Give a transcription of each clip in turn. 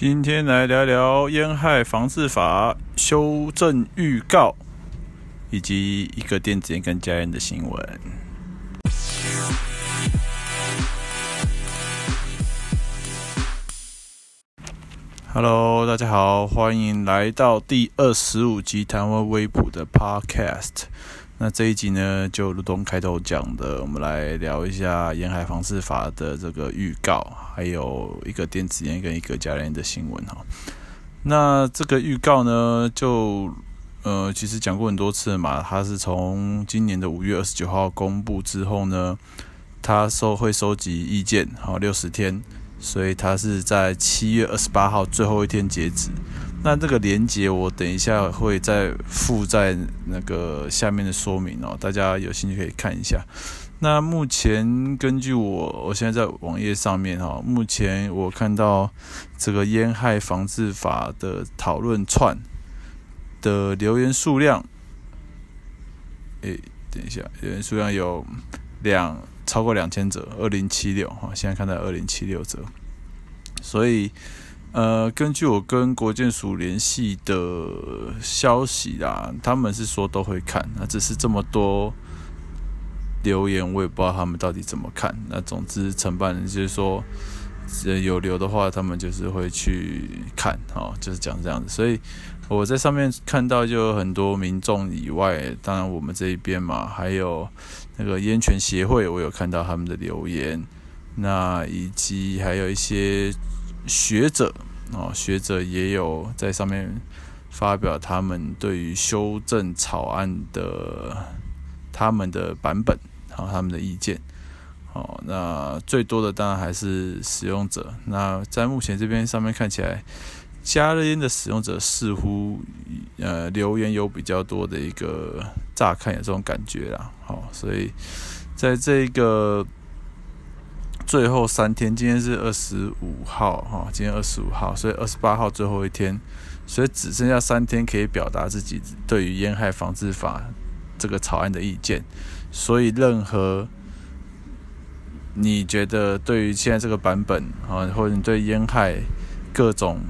今天来聊聊烟害防治法修正预告，以及一个电子烟跟加烟的新闻。Hello，大家好，欢迎来到第二十五集台湾微普的 Podcast。那这一集呢，就如同开头讲的，我们来聊一下沿海防治法的这个预告，还有一个电子烟跟一个加烟的新闻哈。那这个预告呢，就呃，其实讲过很多次嘛，它是从今年的五月二十九号公布之后呢，它收会收集意见，好六十天，所以它是在七月二十八号最后一天截止。那这个连接我等一下会再附在那个下面的说明哦，大家有兴趣可以看一下。那目前根据我，我现在在网页上面哈，目前我看到这个烟害防治法的讨论串的留言数量，诶，等一下，留言数量有两超过两千则，二零七六哈，现在看到二零七六则，所以。呃，根据我跟国建署联系的消息啦，他们是说都会看，那只是这么多留言，我也不知道他们到底怎么看。那总之，承办人就是说，有留的话，他们就是会去看，哦，就是讲这样子。所以我在上面看到就有很多民众以外，当然我们这一边嘛，还有那个烟权协会，我有看到他们的留言，那以及还有一些。学者哦，学者也有在上面发表他们对于修正草案的他们的版本，还有他们的意见。哦，那最多的当然还是使用者。那在目前这边上面看起来，加热烟的使用者似乎呃留言有比较多的一个乍看有这种感觉啦。好，所以在这个。最后三天，今天是二十五号哈，今天二十五号，所以二十八号最后一天，所以只剩下三天可以表达自己对于烟害防治法这个草案的意见。所以，任何你觉得对于现在这个版本啊，或者你对烟害各种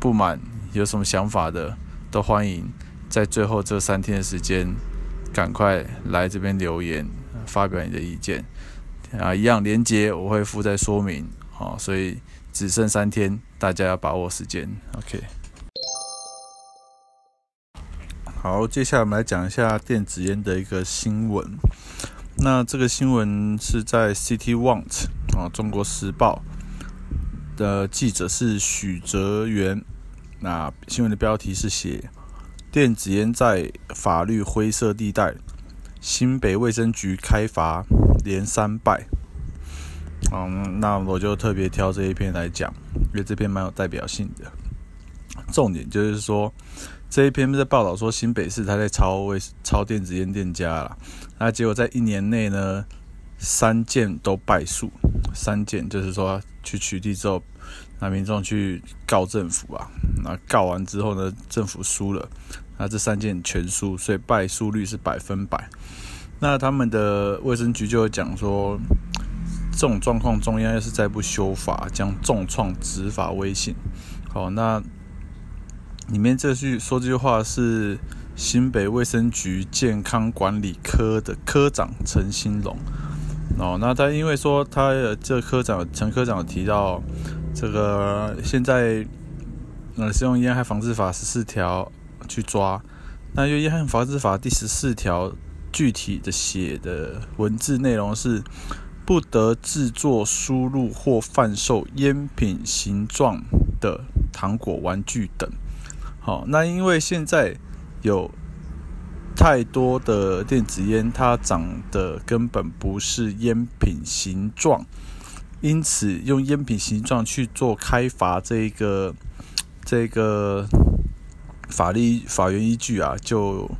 不满有什么想法的，都欢迎在最后这三天的时间，赶快来这边留言，发表你的意见。啊，一样连接我会附在说明，好，所以只剩三天，大家要把握时间，OK。好，接下来我们来讲一下电子烟的一个新闻。那这个新闻是在 City Want 啊，中国时报的记者是许哲元。那新闻的标题是写电子烟在法律灰色地带，新北卫生局开罚。连三败，嗯，那我就特别挑这一篇来讲，因为这篇蛮有代表性的。重点就是说，这一篇在报道说新北市他在抄为抄电子烟店家了，那结果在一年内呢，三件都败诉，三件就是说去取缔之后，那民众去告政府啊，那告完之后呢，政府输了，那这三件全输，所以败诉率是百分百。那他们的卫生局就会讲说，这种状况中央要是再不修法，将重创执法威信。好，那里面这句说这句话是新北卫生局健康管理科的科长陈兴龙。哦，那他因为说他这科长陈科长提到，这个现在呃是用烟害防治法十四条去抓，那因为烟害防治法第十四条。具体的写的文字内容是不得制作、输入或贩售烟品形状的糖果、玩具等。好，那因为现在有太多的电子烟，它长得根本不是烟品形状，因此用烟品形状去做开罚，这个这个法律法院依据啊，就。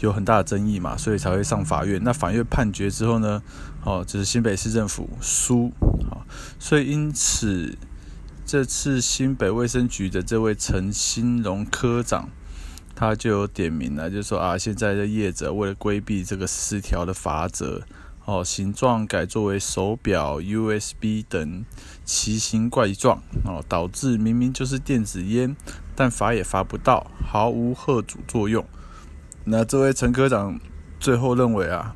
有很大的争议嘛，所以才会上法院。那法院判决之后呢，哦，就是新北市政府输，好，所以因此这次新北卫生局的这位陈兴荣科长，他就有点名了，就说啊，现在的业者为了规避这个十四条的法则，哦，形状改作为手表、USB 等奇形怪状哦，导致明明就是电子烟，但罚也罚不到，毫无吓阻作用。那这位陈科长最后认为啊，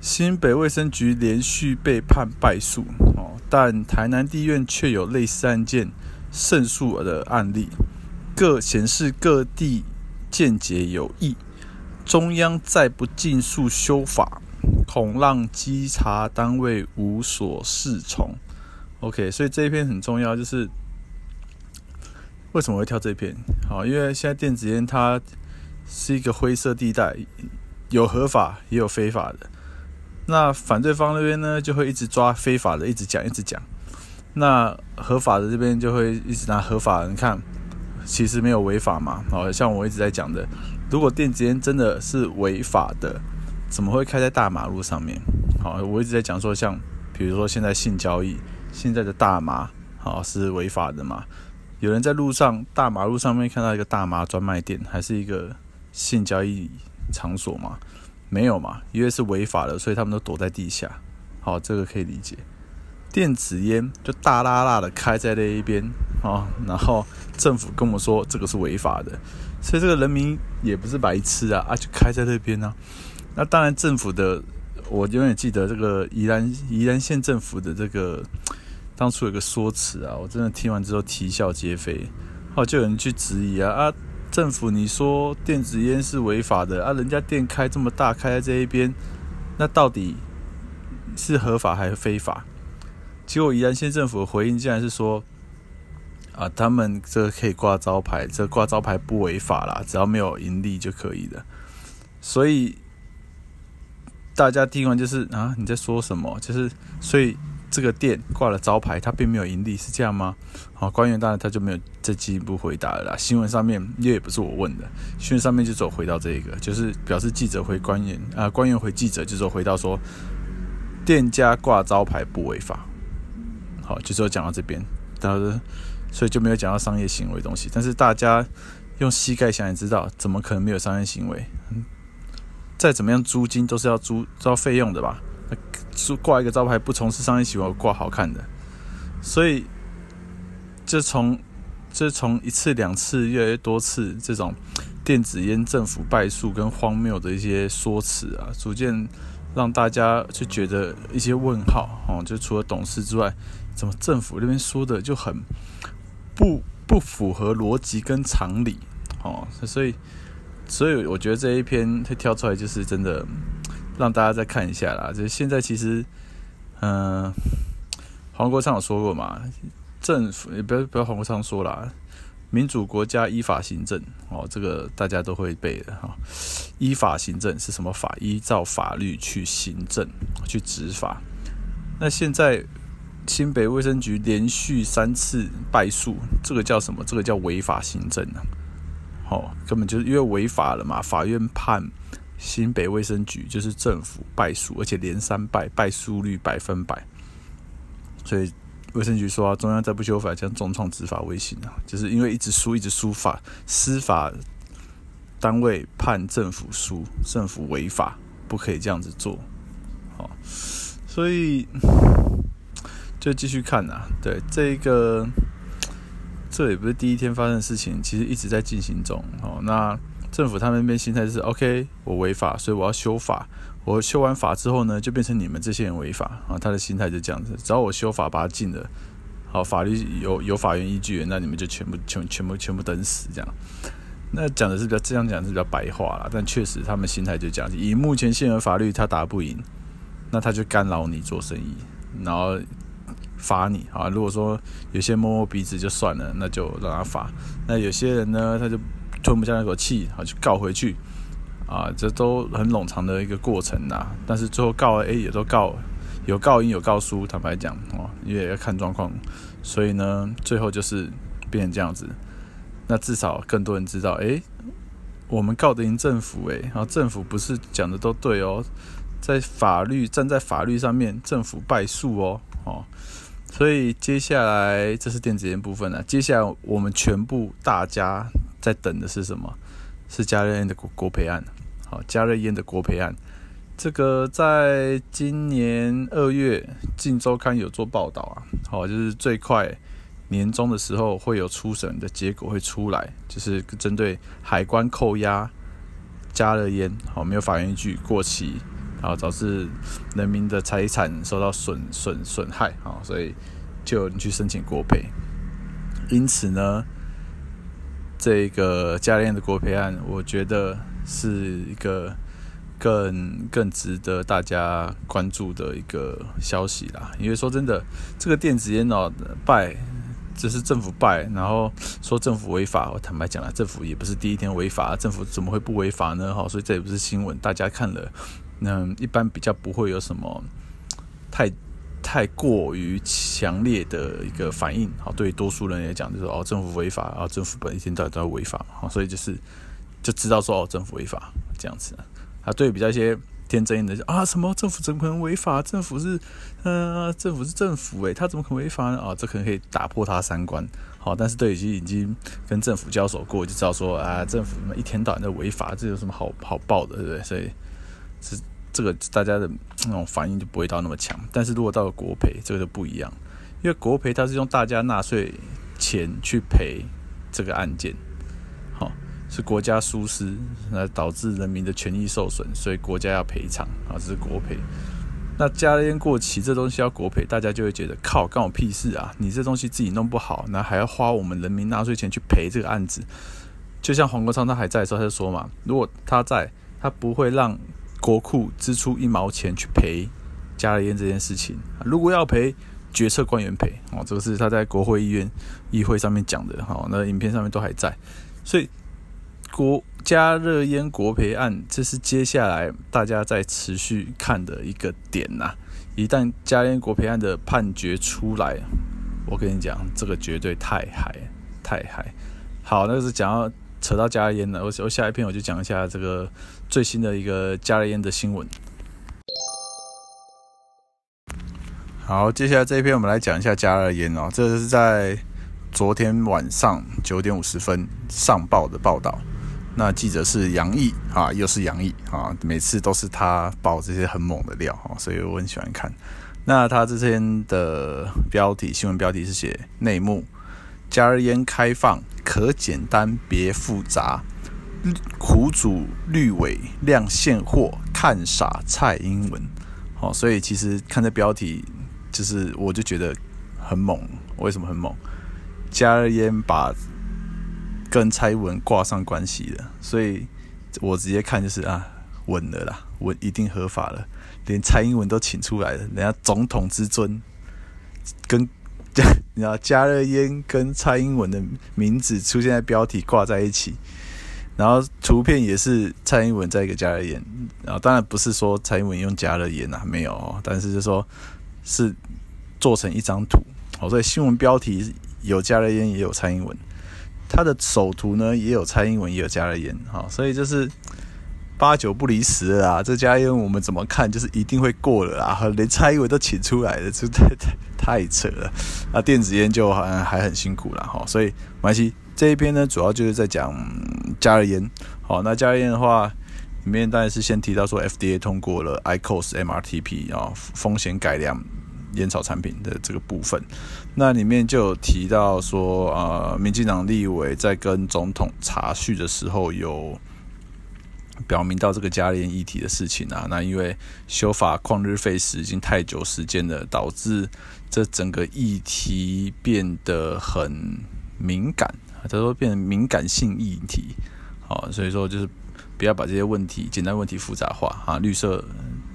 新北卫生局连续被判败诉哦，但台南地院却有类似案件胜诉的案例，各显示各地见解有异，中央再不尽速修法。恐让稽查单位无所适从。OK，所以这一篇很重要，就是为什么会挑这篇？好，因为现在电子烟它是一个灰色地带，有合法也有非法的。那反对方那边呢，就会一直抓非法的，一直讲，一直讲。那合法的这边就会一直拿合法的，你看，其实没有违法嘛。好，像我一直在讲的，如果电子烟真的是违法的。怎么会开在大马路上面？好，我一直在讲说，像比如说现在性交易，现在的大麻，好是违法的嘛？有人在路上大马路上面看到一个大麻专卖店，还是一个性交易场所吗？没有嘛？因为是违法的，所以他们都躲在地下。好，这个可以理解。电子烟就大剌剌的开在那一边，啊，然后政府跟我们说这个是违法的，所以这个人民也不是白痴啊，啊，就开在那边呢。那当然，政府的我永远记得这个宜兰宜兰县政府的这个当初有个说辞啊，我真的听完之后啼笑皆非。后就有人去质疑啊啊，政府你说电子烟是违法的啊，人家店开这么大，开在这一边，那到底是合法还是非法？结果宜兰县政府的回应竟然是说啊，他们这可以挂招牌，这挂招牌不违法啦，只要没有盈利就可以了。所以。大家听完就是啊，你在说什么？就是所以这个店挂了招牌，它并没有盈利，是这样吗？好，官员当然他就没有再进一步回答了啦。新闻上面因为也不是我问的，新闻上面就走回到这一个，就是表示记者回官员啊，官员回记者就走回到说，店家挂招牌不违法。好，就是讲到这边，然后所以就没有讲到商业行为东西。但是大家用膝盖想也知道，怎么可能没有商业行为？嗯再怎么样，租金都是要租交费用的吧？挂一个招牌，不从事商业行为，挂好看的。所以，这从这从一次两次越来越多次这种电子烟政府败诉跟荒谬的一些说辞啊，逐渐让大家就觉得一些问号哦。就除了董事之外，怎么政府那边说的就很不不符合逻辑跟常理哦？所以。所以我觉得这一篇它挑出来就是真的，让大家再看一下啦。就是现在其实，嗯、呃，黄国昌有说过嘛，政府也不要不要黄国昌说啦，民主国家依法行政哦，这个大家都会背的哈。依法行政是什么法？依照法律去行政去执法。那现在新北卫生局连续三次败诉，这个叫什么？这个叫违法行政啊。哦，根本就是因为违法了嘛！法院判新北卫生局就是政府败诉，而且连三败，败诉率百分百。所以卫生局说啊，中央再不修法，将重创执法威信啊！就是因为一直输，一直输法，司法单位判政府输，政府违法，不可以这样子做。好，所以就继续看呐。对这个。这也不是第一天发生的事情，其实一直在进行中。哦，那政府他们那边心态是 OK，我违法，所以我要修法。我修完法之后呢，就变成你们这些人违法啊。他的心态就这样子，只要我修法把他禁了，好，法律有有法院依据，那你们就全部全全部全部等死这样。那讲的是比较这样讲是比较白话啦，但确实他们心态就这样子。以目前现有法律，他打不赢，那他就干扰你做生意，然后。罚你啊！如果说有些摸摸鼻子就算了，那就让他罚。那有些人呢，他就吞不下那口气，啊，就告回去啊，这都很冗长的一个过程呐。但是最后告了，哎，也都告有告赢有告输，坦白讲哦，因为要看状况。所以呢，最后就是变成这样子。那至少更多人知道，哎，我们告得赢政府，哎，然后政府不是讲的都对哦，在法律站在法律上面，政府败诉哦，哦。所以接下来这是电子烟部分了。接下来我们全部大家在等的是什么？是加热烟的国国赔案。好，加热烟的国赔案。这个在今年二月，《晋周刊》有做报道啊，好，就是最快年终的时候会有初审的结果会出来，就是针对海关扣押加热烟，好，没有法院依据过期，然后导致人民的财产受到损损损害，好，所以就有人去申请国赔。因此呢，这个加热烟的国赔案，我觉得是一个。更更值得大家关注的一个消息啦，因为说真的，这个电子烟哦，败，这是政府败，然后说政府违法，我坦白讲了，政府也不是第一天违法，政府怎么会不违法呢？哈，所以这也不是新闻，大家看了，那一般比较不会有什么太太过于强烈的一个反应，好，对多数人来讲，就是哦，政府违法，啊，政府本一天到底都要违法，好，所以就是就知道说哦，政府违法这样子。啊，对比较一些天真的啊，什么政府怎么可能违法？政府是，呃，政府是政府诶，他怎么可能违法呢？啊，这可能可以打破他三观。好，但是对于已经跟政府交手过，就知道说啊，政府一天到晚在违法，这有什么好好报的，对不对？所以是这个大家的那种反应就不会到那么强。但是如果到了国赔，这个就不一样，因为国赔它是用大家纳税钱去赔这个案件。好是国家疏失，那导致人民的权益受损，所以国家要赔偿啊，这是国赔。那加烟过期这东西要国赔，大家就会觉得靠，关我屁事啊！你这东西自己弄不好，那还要花我们人民纳税钱去赔这个案子。就像黄国昌他还在的时候，他就说嘛，如果他在，他不会让国库支出一毛钱去赔加热烟这件事情。如果要赔，决策官员赔哦，这个是他在国会议院议会上面讲的哈，那影片上面都还在，所以。国加热烟国赔案，这是接下来大家在持续看的一个点呐、一旦加热烟国赔案的判决出来，我跟你讲，这个绝对太嗨太嗨。好，那是讲到扯到加热烟了，我我下一篇我就讲一下这个最新的一个加热烟的新闻。好，接下来这一篇我们来讲一下加热烟哦，这是在昨天晚上九点五十分上报的报道。那记者是杨毅啊，又是杨毅啊，每次都是他爆这些很猛的料啊，所以我很喜欢看。那他这篇的标题，新闻标题是写内幕：加热烟开放可简单别复杂，苦主绿尾亮现货看傻蔡英文。好，所以其实看这标题，就是我就觉得很猛。为什么很猛？加热烟把跟蔡英文挂上关系了，所以我直接看就是啊，稳了啦，稳一定合法了，连蔡英文都请出来了，人家总统之尊跟 你知道加热烟跟蔡英文的名字出现在标题挂在一起，然后图片也是蔡英文在一个加热烟，然后当然不是说蔡英文用加热烟呐，没有，但是就说是做成一张图，好，所以新闻标题有加热烟也有蔡英文。他的首图呢，也有蔡英文，也有加热烟，哈，所以就是八九不离十啊。这加热烟我们怎么看，就是一定会过了啊，连蔡英文都请出来了，这太太太扯了。那电子烟就还还很辛苦了，哈。所以没关系，这一篇呢，主要就是在讲加热烟。好，那加热烟的话，里面当然是先提到说，FDA 通过了 IQOS MRTP 啊，风险改良。烟草产品的这个部分，那里面就有提到说，呃，民进党立委在跟总统查叙的时候，有表明到这个加热烟议题的事情啊。那因为修法旷日费时，已经太久时间了，导致这整个议题变得很敏感，他说变敏感性议题。好，所以说就是不要把这些问题简单问题复杂化啊。绿色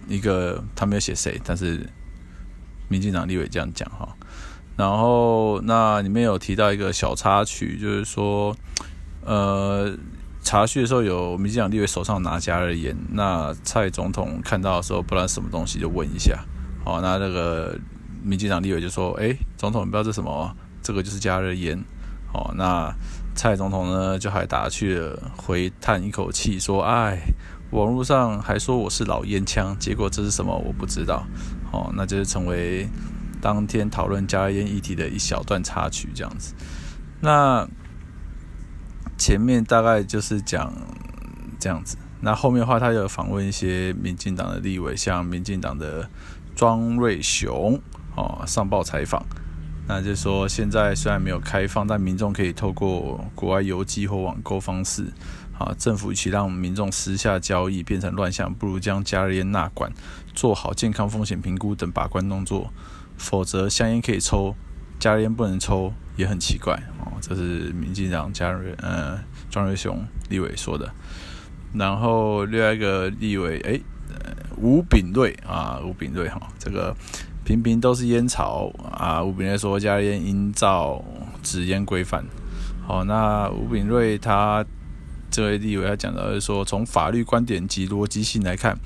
一个他没有写谁，但是。民进党立委这样讲哈，然后那里面有提到一个小插曲，就是说，呃，查叙的时候有民进党立委手上拿加热烟，那蔡总统看到的时候不知道什么东西就问一下，好，那那个民进党立委就说，哎，总统你不知道这什么？这个就是加热烟，哦，那蔡总统呢就还打趣了，回叹一口气说，哎。网络上还说我是老烟枪，结果这是什么？我不知道。哦，那就是成为当天讨论加热烟议题的一小段插曲，这样子。那前面大概就是讲这样子，那后面的话，他有访问一些民进党的立委，像民进党的庄瑞雄哦，上报采访。那就是说，现在虽然没有开放，但民众可以透过国外邮寄或网购方式，啊，政府与其让民众私下交易变成乱象，不如将加热烟纳管，做好健康风险评估等把关动作。否则，香烟可以抽，加热烟不能抽，也很奇怪哦。这是民进党加瑞呃庄瑞雄立委说的。然后另外一个立委，诶，吴秉叡啊，吴秉叡哈，这个。平平都是烟草啊！吴炳瑞说，加热烟应照纸烟规范。好，那吴炳瑞他这位立委要讲到是说，从法律观点及逻辑性来看，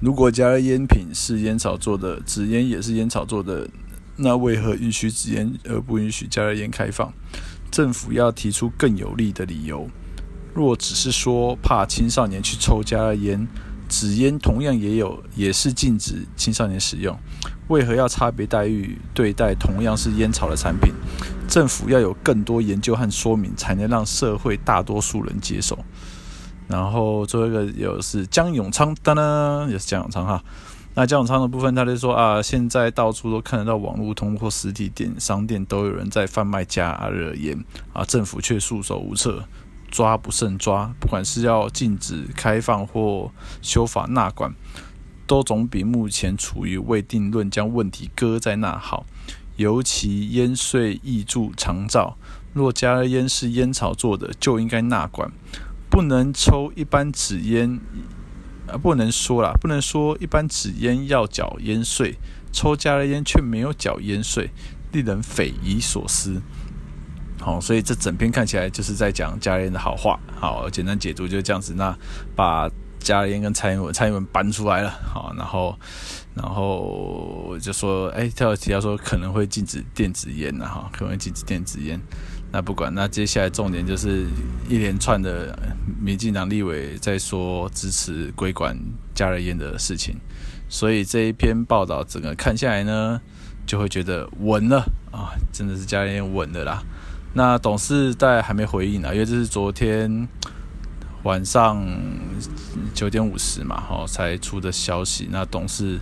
如果加热烟品是烟草做的，纸烟也是烟草做的，那为何允许纸烟而不允许加热烟开放？政府要提出更有力的理由。若只是说怕青少年去抽加热烟，纸烟同样也有，也是禁止青少年使用。为何要差别待遇对待同样是烟草的产品？政府要有更多研究和说明，才能让社会大多数人接受。然后最后一个有是江永昌，当当也是江永昌哈。那江永昌的部分，他就说啊，现在到处都看得到网络通或实体店商店都有人在贩卖加热烟啊，政府却束手无策，抓不胜抓。不管是要禁止开放或修法纳管。都总比目前处于未定论，将问题搁在那好。尤其烟税挹注长照，若加热烟是烟草做的，就应该纳管，不能抽一般纸烟，啊，不能说啦，不能说一般纸烟要缴烟税，抽加热烟却没有缴烟税，令人匪夷所思。好，所以这整篇看起来就是在讲加热烟的好话。好，简单解读就是这样子。那把。加热烟跟蔡英文，蔡英文搬出来了，好，然后，然后就说，哎，他有提到说可能会禁止电子烟呐，哈，可能会禁止电子烟。那不管，那接下来重点就是一连串的民进党立委在说支持规管加热烟的事情，所以这一篇报道整个看下来呢，就会觉得稳了啊，真的是加热烟稳的啦。那董事在还没回应呢，因为这是昨天。晚上九点五十嘛，哈，才出的消息。那董事，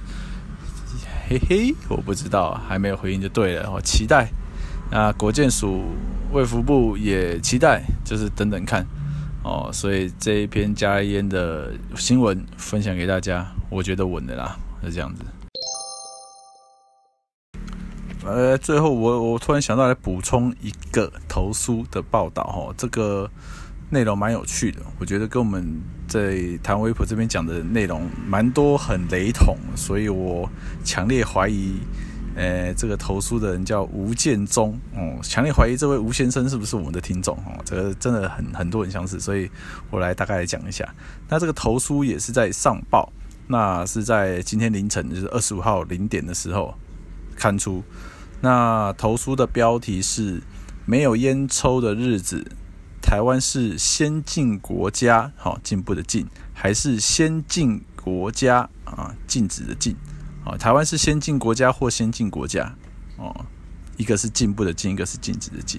嘿嘿，我不知道，还没有回应就对了。我期待。那国建署、卫福部也期待，就是等等看。哦，所以这一篇加烟的新闻分享给大家，我觉得稳的啦，是这样子。呃，最后我我突然想到来补充一个投诉的报道，哈，这个。内容蛮有趣的，我觉得跟我们在谈微博这边讲的内容蛮多，很雷同，所以我强烈怀疑，呃，这个投书的人叫吴建中，哦，强烈怀疑这位吴先生是不是我们的听众哦，这个真的很很多人相似，所以我来大概来讲一下。那这个投书也是在上报，那是在今天凌晨，就是二十五号零点的时候刊出。那投书的标题是“没有烟抽的日子”。台湾是先进国家，好进步的进，还是先进国家啊？禁止的禁，啊，台湾是先进国家或先进国家，哦，一个是进步的进，一个是禁止的禁。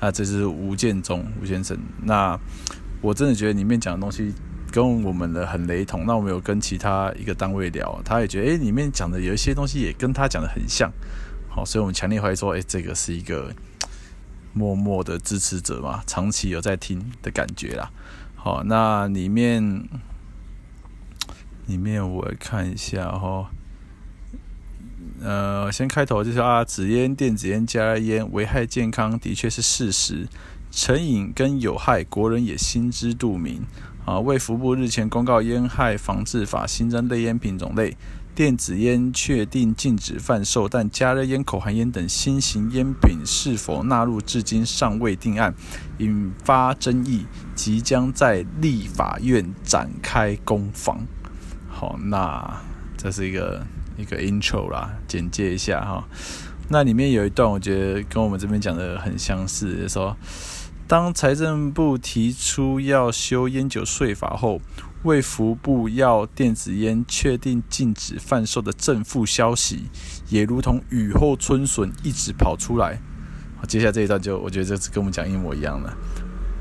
啊，这是吴建中吴先生。那我真的觉得里面讲的东西跟我们的很雷同。那我们有跟其他一个单位聊，他也觉得，诶，里面讲的有一些东西也跟他讲的很像。好，所以我们强烈怀疑说，诶，这个是一个。默默的支持者嘛，长期有在听的感觉啦。好，那里面里面我看一下哈，呃，先开头就是啊，纸烟、电子烟、加烟危害健康的确是事实，成瘾跟有害，国人也心知肚明。啊，卫福部日前公告《烟害防治法》，新增类烟品种类。电子烟确定禁止贩售，但加热烟、口含烟等新型烟品是否纳入，至今尚未定案，引发争议，即将在立法院展开攻防。好，那这是一个一个 intro 啦，简介一下哈。那里面有一段，我觉得跟我们这边讲的很相似，就说，当财政部提出要修烟酒税法后。卫福部要电子烟确定禁止贩售的正负消息，也如同雨后春笋一直跑出来。好，接下来这一段就我觉得这次跟我们讲一模一样了。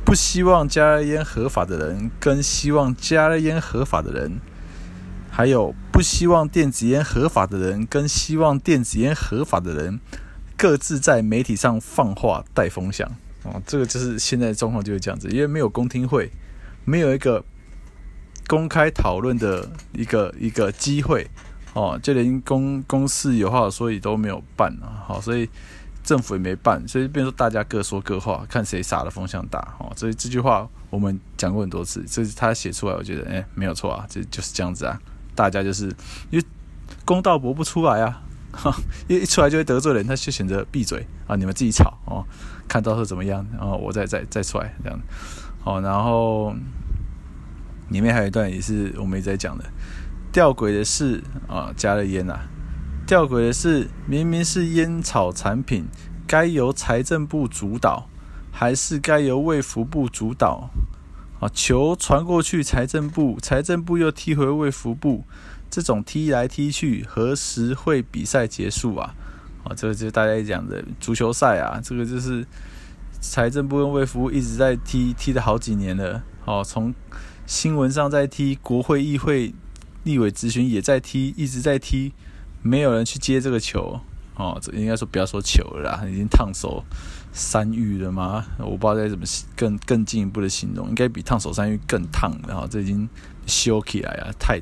不希望加热烟合法的人，跟希望加热烟合法的人，还有不希望电子烟合法的人，跟希望电子烟合法的人，各自在媒体上放话带风向。哦，这个就是现在状况就是这样子，因为没有公听会，没有一个公开讨论的一个一个机会，哦，就连公公示有话所以都没有办啊，好，所以政府也没办，所以变成大家各说各话，看谁撒的风向大，哦，所以这句话我们讲过很多次，这是他写出来，我觉得，哎，没有错啊，这就是这样子啊，大家就是因为公道博不出来啊。哈，因为一出来就会得罪人，他就选择闭嘴啊！你们自己吵哦，看到时候怎么样，然后我再再再出来这样。哦，然后里面还有一段也是我们一直在讲的，吊诡的是啊，加了烟呐，吊诡的是明明是烟草产品，该由财政部主导，还是该由卫福部主导？啊，球传过去财政部，财政部又踢回卫福部。这种踢来踢去，何时会比赛结束啊？啊，这个就是大家讲的足球赛啊，这个就是财政部跟卫福部一直在踢，踢了好几年了。哦，从新闻上在踢，国会、议会、立委咨询也在踢，一直在踢，没有人去接这个球。哦，这应该说不要说球了啦，已经烫手山芋了吗？我不知道该怎么更更进一步的形容，应该比烫手山芋更烫。然后这已经烧起来啊，太。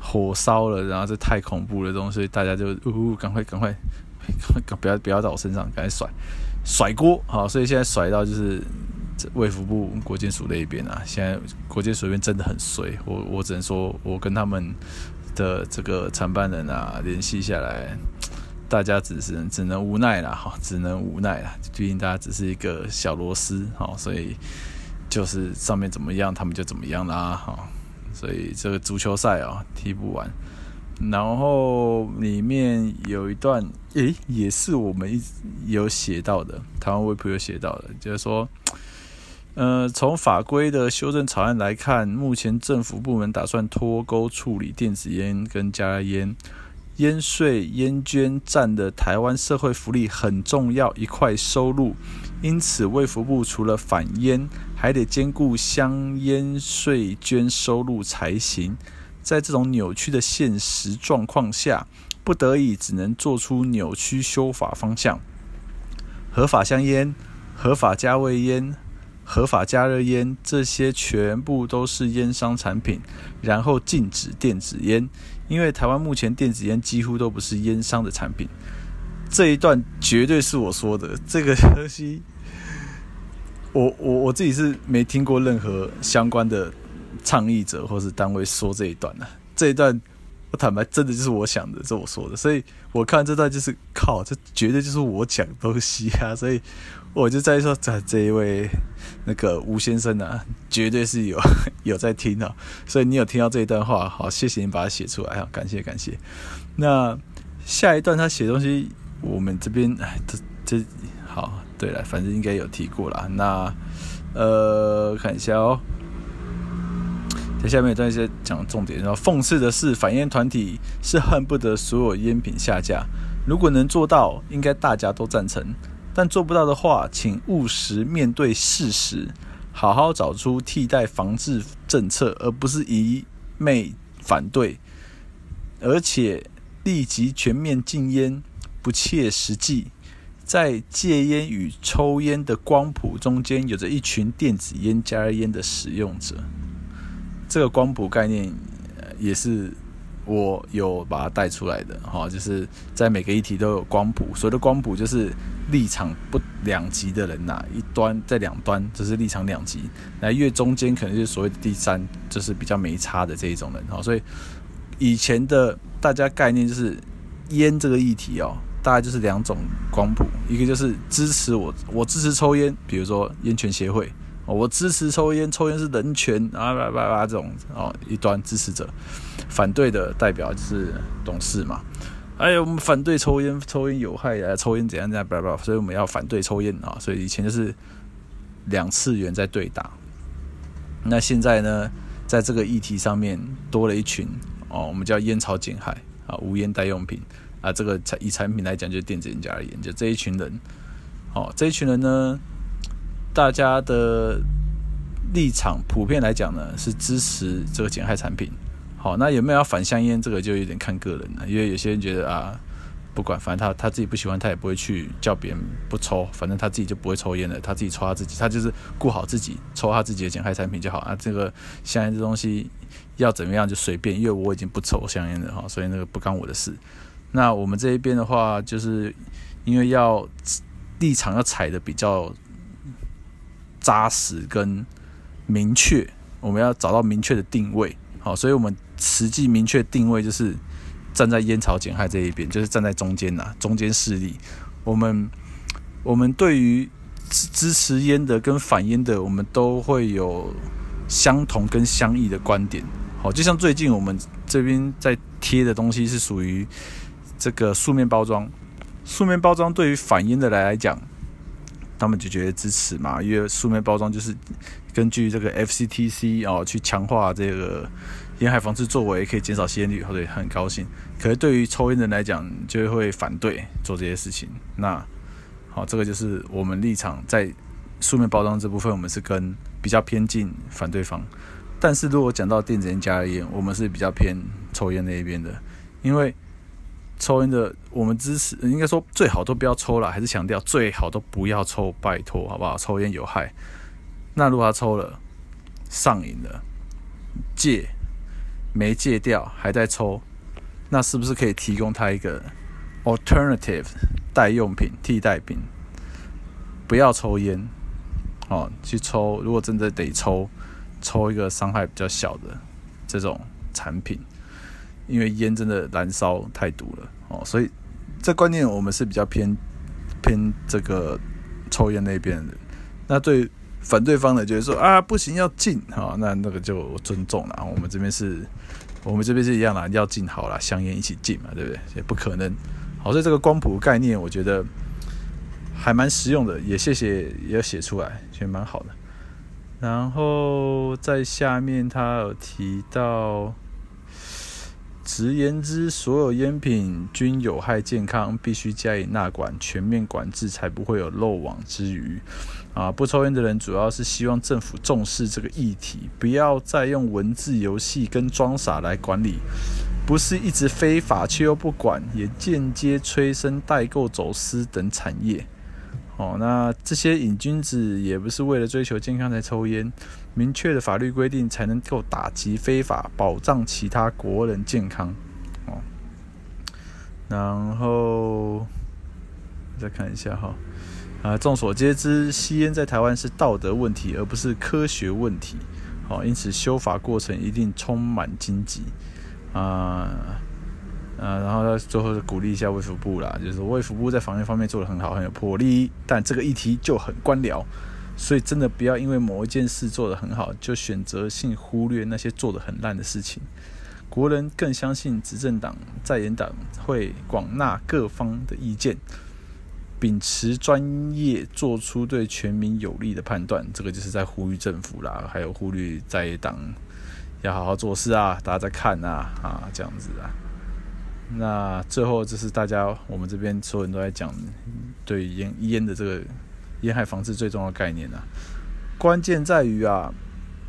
火烧了，然后这太恐怖了，东西大家就呜，赶快赶快，赶快 不要不要在我身上，赶紧甩甩锅，好，所以现在甩到就是卫福部国健署那一边啊，现在国健署那边真的很衰，我我只能说，我跟他们的这个承办人啊联系下来，大家只是只能无奈了，哈，只能无奈了，毕竟大家只是一个小螺丝，哈，所以就是上面怎么样，他们就怎么样啦，哈。所以这个足球赛啊踢不完，然后里面有一段，诶，也是我们一有写到的，台湾卫普有写到的，就是说，呃，从法规的修正草案来看，目前政府部门打算脱钩处理电子烟跟加烟，烟税、烟捐占的台湾社会福利很重要一块收入，因此卫福部除了反烟，还得兼顾香烟税捐收入才行，在这种扭曲的现实状况下，不得已只能做出扭曲修法方向。合法香烟、合法加味烟、合法加热烟，这些全部都是烟商产品，然后禁止电子烟，因为台湾目前电子烟几乎都不是烟商的产品。这一段绝对是我说的，这个东西。我我我自己是没听过任何相关的倡议者或是单位说这一段的、这一段我坦白真的就是我想的，是我说的，所以我看这段就是靠，这绝对就是我讲东西啊，所以我就在说这这一位那个吴先生啊，绝对是有 有在听啊，所以你有听到这一段话，好，谢谢你把它写出来，啊，感谢感谢。那下一段他写东西，我们这边哎，这这好。对了，反正应该有提过了。那呃，看一下哦。在下面有段一些讲重点，然后讽刺的是，反烟团体是恨不得所有烟品下架。如果能做到，应该大家都赞成。但做不到的话，请务实面对事实，好好找出替代防治政策，而不是一昧反对。而且立即全面禁烟，不切实际。在戒烟与抽烟的光谱中间，有着一群电子烟、加热烟的使用者。这个光谱概念，也是我有把它带出来的哈，就是在每个议题都有光谱。所谓的光谱，就是立场不两极的人呐，一端在两端，就是立场两极。那越中间，可能就是所谓的第三，就是比较没差的这一种人哈。所以以前的大家概念就是烟这个议题哦。大概就是两种光谱，一个就是支持我，我支持抽烟，比如说烟权协会，我支持抽烟，抽烟是人权啊，叭叭叭这种哦，一端支持者，反对的代表就是董事嘛，哎呀，我们反对抽烟，抽烟有害啊，抽烟怎样怎样，叭叭，所以我们要反对抽烟啊，所以以前就是两次元在对打，那现在呢，在这个议题上面多了一群哦，我们叫烟草减害啊，无烟代用品。啊，这个产以产品来讲，就是电子烟加热烟，就这一群人，哦，这一群人呢，大家的立场普遍来讲呢，是支持这个减害产品。好，那有没有要反香烟？这个就有点看个人了，因为有些人觉得啊，不管，反正他他自己不喜欢，他也不会去叫别人不抽，反正他自己就不会抽烟了，他自己抽他自己，他就是顾好自己，抽他自己的减害产品就好啊。这个香烟这东西要怎么样就随便，因为我已经不抽香烟了哈，所以那个不干我的事。那我们这一边的话，就是因为要立场要踩的比较扎实跟明确，我们要找到明确的定位，好，所以我们。实际明确定位就是站在烟草减害这一边，就是站在中间呐，中间势力。我们我们对于支支持烟的跟反烟的，我们都会有相同跟相异的观点。好，就像最近我们这边在贴的东西是属于这个素面包装，素面包装对于反烟的来来讲，他们就觉得支持嘛，因为书面包装就是根据这个 FCTC 哦去强化这个。烟害防治作为可以减少吸烟率，对，很高兴。可是对于抽烟人来讲，就会反对做这些事情。那好，这个就是我们立场在书面包装这部分，我们是跟比较偏近反对方。但是如果讲到电子烟、加烟，我们是比较偏抽烟那一边的，因为抽烟的我们支持，应该说最好都不要抽了，还是强调最好都不要抽，拜托好不好？抽烟有害。那如果他抽了，上瘾了，戒。没戒掉，还在抽，那是不是可以提供他一个 alternative 代用品、替代品？不要抽烟，哦，去抽。如果真的得抽，抽一个伤害比较小的这种产品，因为烟真的燃烧太毒了哦。所以这观念我们是比较偏偏这个抽烟那边的。那对。反对方的就是说啊，不行，要禁哈，那那个就尊重了。我们这边是，我们这边是一样啦，要禁好了，香烟一起禁嘛，对不对？也不可能。好，所以这个光谱概念，我觉得还蛮实用的，也谢谢也要写出来，其实蛮好的。然后在下面他有提到，直言之，所有烟品均有害健康，必须加以纳管，全面管制，才不会有漏网之鱼。啊，不抽烟的人主要是希望政府重视这个议题，不要再用文字游戏跟装傻来管理，不是一直非法却又不管，也间接催生代购、走私等产业。哦，那这些瘾君子也不是为了追求健康才抽烟，明确的法律规定才能够打击非法，保障其他国人健康。哦，然后再看一下哈。啊，众所皆知，吸烟在台湾是道德问题，而不是科学问题。好，因此修法过程一定充满荆棘。啊，啊，然后他最后是鼓励一下卫福部啦，就是卫福部在防疫方面做得很好，很有魄力，但这个议题就很官僚，所以真的不要因为某一件事做得很好，就选择性忽略那些做得很烂的事情。国人更相信执政党、在野党会广纳各方的意见。秉持专业，做出对全民有利的判断，这个就是在呼吁政府啦，还有呼吁在野党要好好做事啊，大家在看啊，啊，这样子啊。那最后就是大家，我们这边所有人都在讲对烟烟的这个烟害防治最重要的概念啊，关键在于啊，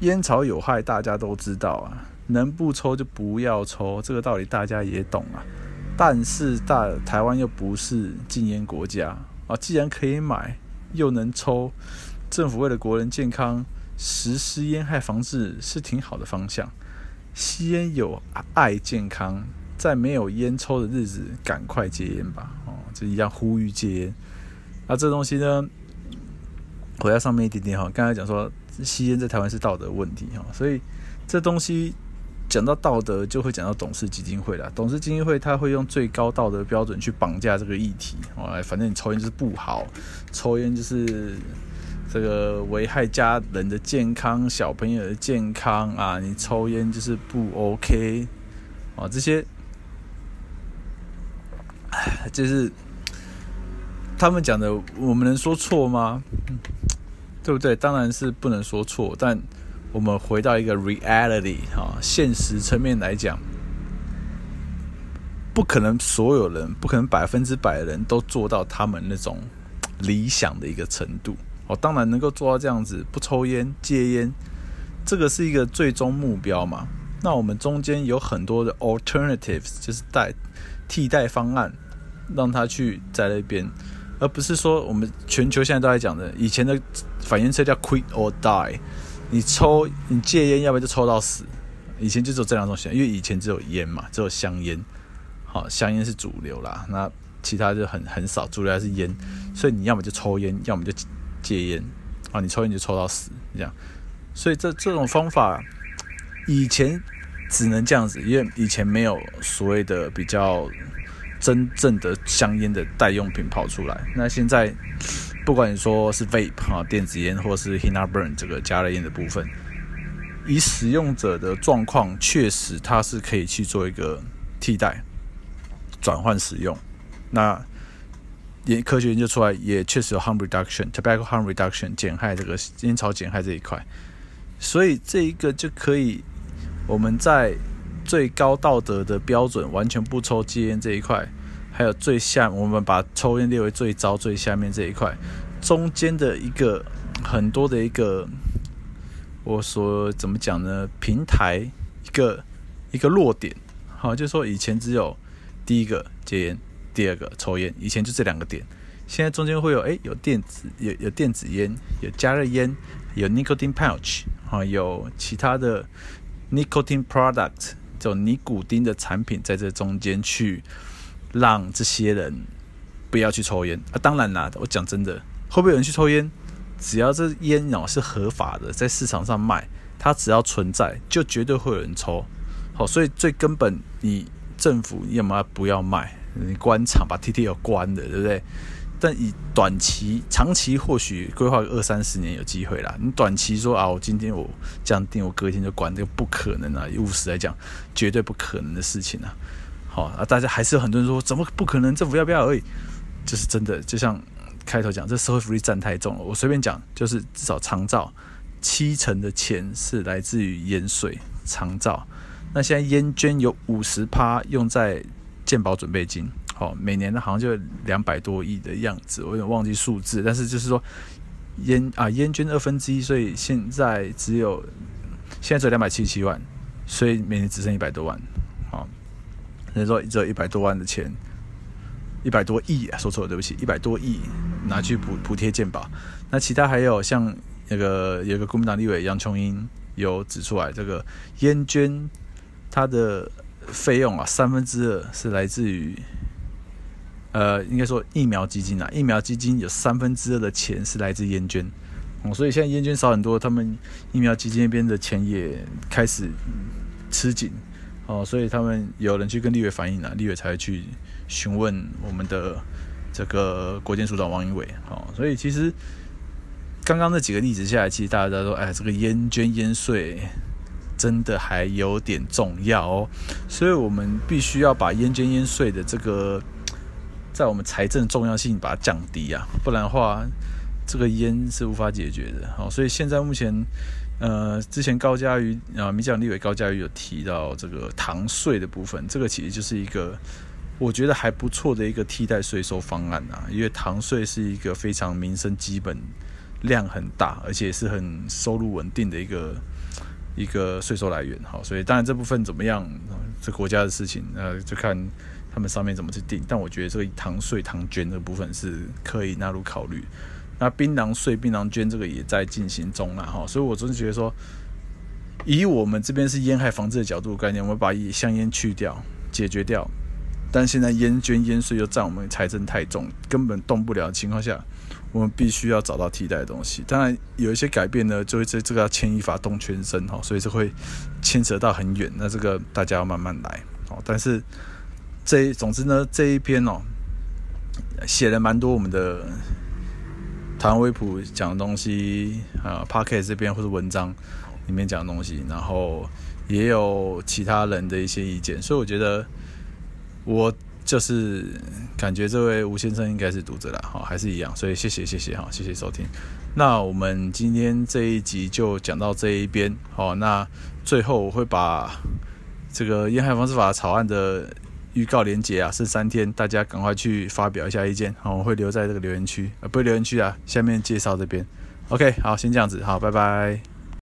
烟草有害，大家都知道啊，能不抽就不要抽，这个道理大家也懂啊。但是大台湾又不是禁烟国家啊，既然可以买又能抽，政府为了国人健康实施烟害防治是挺好的方向。吸烟有害健康，在没有烟抽的日子赶快戒烟吧！哦，就一样呼吁戒烟。那这东西呢，回到上面一点点哈，刚才讲说吸烟在台湾是道德问题哈，所以这东西。讲到道德，就会讲到董事基金会了。董事基金会他会用最高道德标准去绑架这个议题。哦，反正你抽烟就是不好，抽烟就是这个危害家人的健康、小朋友的健康啊！你抽烟就是不 OK 啊！这些，就是他们讲的，我们能说错吗？对不对？当然是不能说错，但。我们回到一个 reality 哈，现实层面来讲，不可能所有人，不可能百分之百的人都做到他们那种理想的一个程度。哦，当然能够做到这样子，不抽烟、戒烟，这个是一个最终目标嘛。那我们中间有很多的 alternatives，就是代替代方案，让他去在那边，而不是说我们全球现在都在讲的，以前的反烟车叫 quit or die，你抽你戒烟，要不然就抽到死。以前就只有这两种选，因为以前只有烟嘛，只有香烟，好，香烟是主流啦，那其他就很很少，主流还是烟，所以你要么就抽烟，要么就戒烟，啊，你抽烟就抽到死这样，所以这这种方法。以前只能这样子，因为以前没有所谓的比较真正的香烟的代用品跑出来。那现在不管你说是 vape 啊电子烟，或是 hena burn 这个加热烟的部分，以使用者的状况，确实它是可以去做一个替代转换使用。那也科学研究出来，也确实有 harm reduction，tobacco harm reduction 减害这个烟草减害这一块，所以这一个就可以。我们在最高道德的标准，完全不抽戒烟这一块，还有最下，我们把抽烟列为最糟最下面这一块，中间的一个很多的一个，我说怎么讲呢？平台一个一个落点，好，就是说以前只有第一个戒烟，第二个抽烟，以前就这两个点，现在中间会有哎有电子有有电子烟，有加热烟，有 nicotine pouch 啊，有其他的。Nicotine product 这种尼古丁的产品，在这中间去让这些人不要去抽烟啊！当然啦，我讲真的，会不会有人去抽烟？只要这烟哦是合法的，在市场上卖，它只要存在，就绝对会有人抽。好，所以最根本，你政府要么不要卖，你关厂把 T T 要关的，对不对？但以短期、长期或许规划二三十年有机会啦。你短期说啊，我今天我这样定，我隔天就关，这个不可能啊！以务实来讲，绝对不可能的事情啊。好啊，大家还是有很多人说，怎么不可能？政府要不要而已？就是真的，就像开头讲，这社会福利占太重了。我随便讲，就是至少长照七成的钱是来自于盐水长照。那现在烟捐有五十趴用在健保准备金。哦，每年好像就两百多亿的样子，我有点忘记数字，但是就是说烟啊烟捐二分之一，所以现在只有现在只有两百七十七万，所以每年只剩一百多万。好，所以说只有一百多万的钱，一百多亿啊，说错了，对不起，一百多亿拿去补补贴健保。那其他还有像那个有个国民党立委杨琼英有指出来，这个烟捐它的费用啊，三分之二是来自于。呃，应该说疫苗基金啊，疫苗基金有三分之二的钱是来自烟捐，哦，所以现在烟捐少很多，他们疫苗基金那边的钱也开始吃紧，哦，所以他们有人去跟立委反映了，立委才会去询问我们的这个国健署长王英伟，哦，所以其实刚刚那几个例子下来，其实大家都说，哎，这个烟捐烟税真的还有点重要哦，所以我们必须要把烟捐烟税的这个。在我们财政重要性把它降低啊，不然的话，这个烟是无法解决的。好，所以现在目前，呃，之前高嘉瑜啊，民进党立委高嘉瑜有提到这个糖税的部分，这个其实就是一个我觉得还不错的一个替代税收方案啊，因为糖税是一个非常民生基本量很大，而且是很收入稳定的一个一个税收来源。好，所以当然这部分怎么样，这国家的事情，呃，就看。他们上面怎么去定？但我觉得这个糖税、糖捐的部分是可以纳入考虑。那槟榔税、槟榔捐这个也在进行中了哈。所以我真的觉得说，以我们这边是烟害防治的角度概念，我们把香烟去掉、解决掉。但现在烟捐、烟税又占我们财政太重，根本动不了的情况下，我们必须要找到替代的东西。当然有一些改变呢，就会这这个要牵一发动全身哈，所以这会牵扯到很远。那这个大家要慢慢来哦。但是。这总之呢，这一篇哦，写了蛮多我们的台湾微普讲的东西啊 Podcast 这边或者文章里面讲的东西，然后也有其他人的一些意见，所以我觉得我就是感觉这位吴先生应该是读者啦，好，还是一样，所以谢谢谢谢哈，谢谢收听。那我们今天这一集就讲到这一边，好，那最后我会把这个烟害防治法草案的。预告连接啊，是三天，大家赶快去发表一下意见，好，我会留在这个留言区，呃，不是留言区啊，下面介绍这边，OK，好，先这样子，好，拜拜。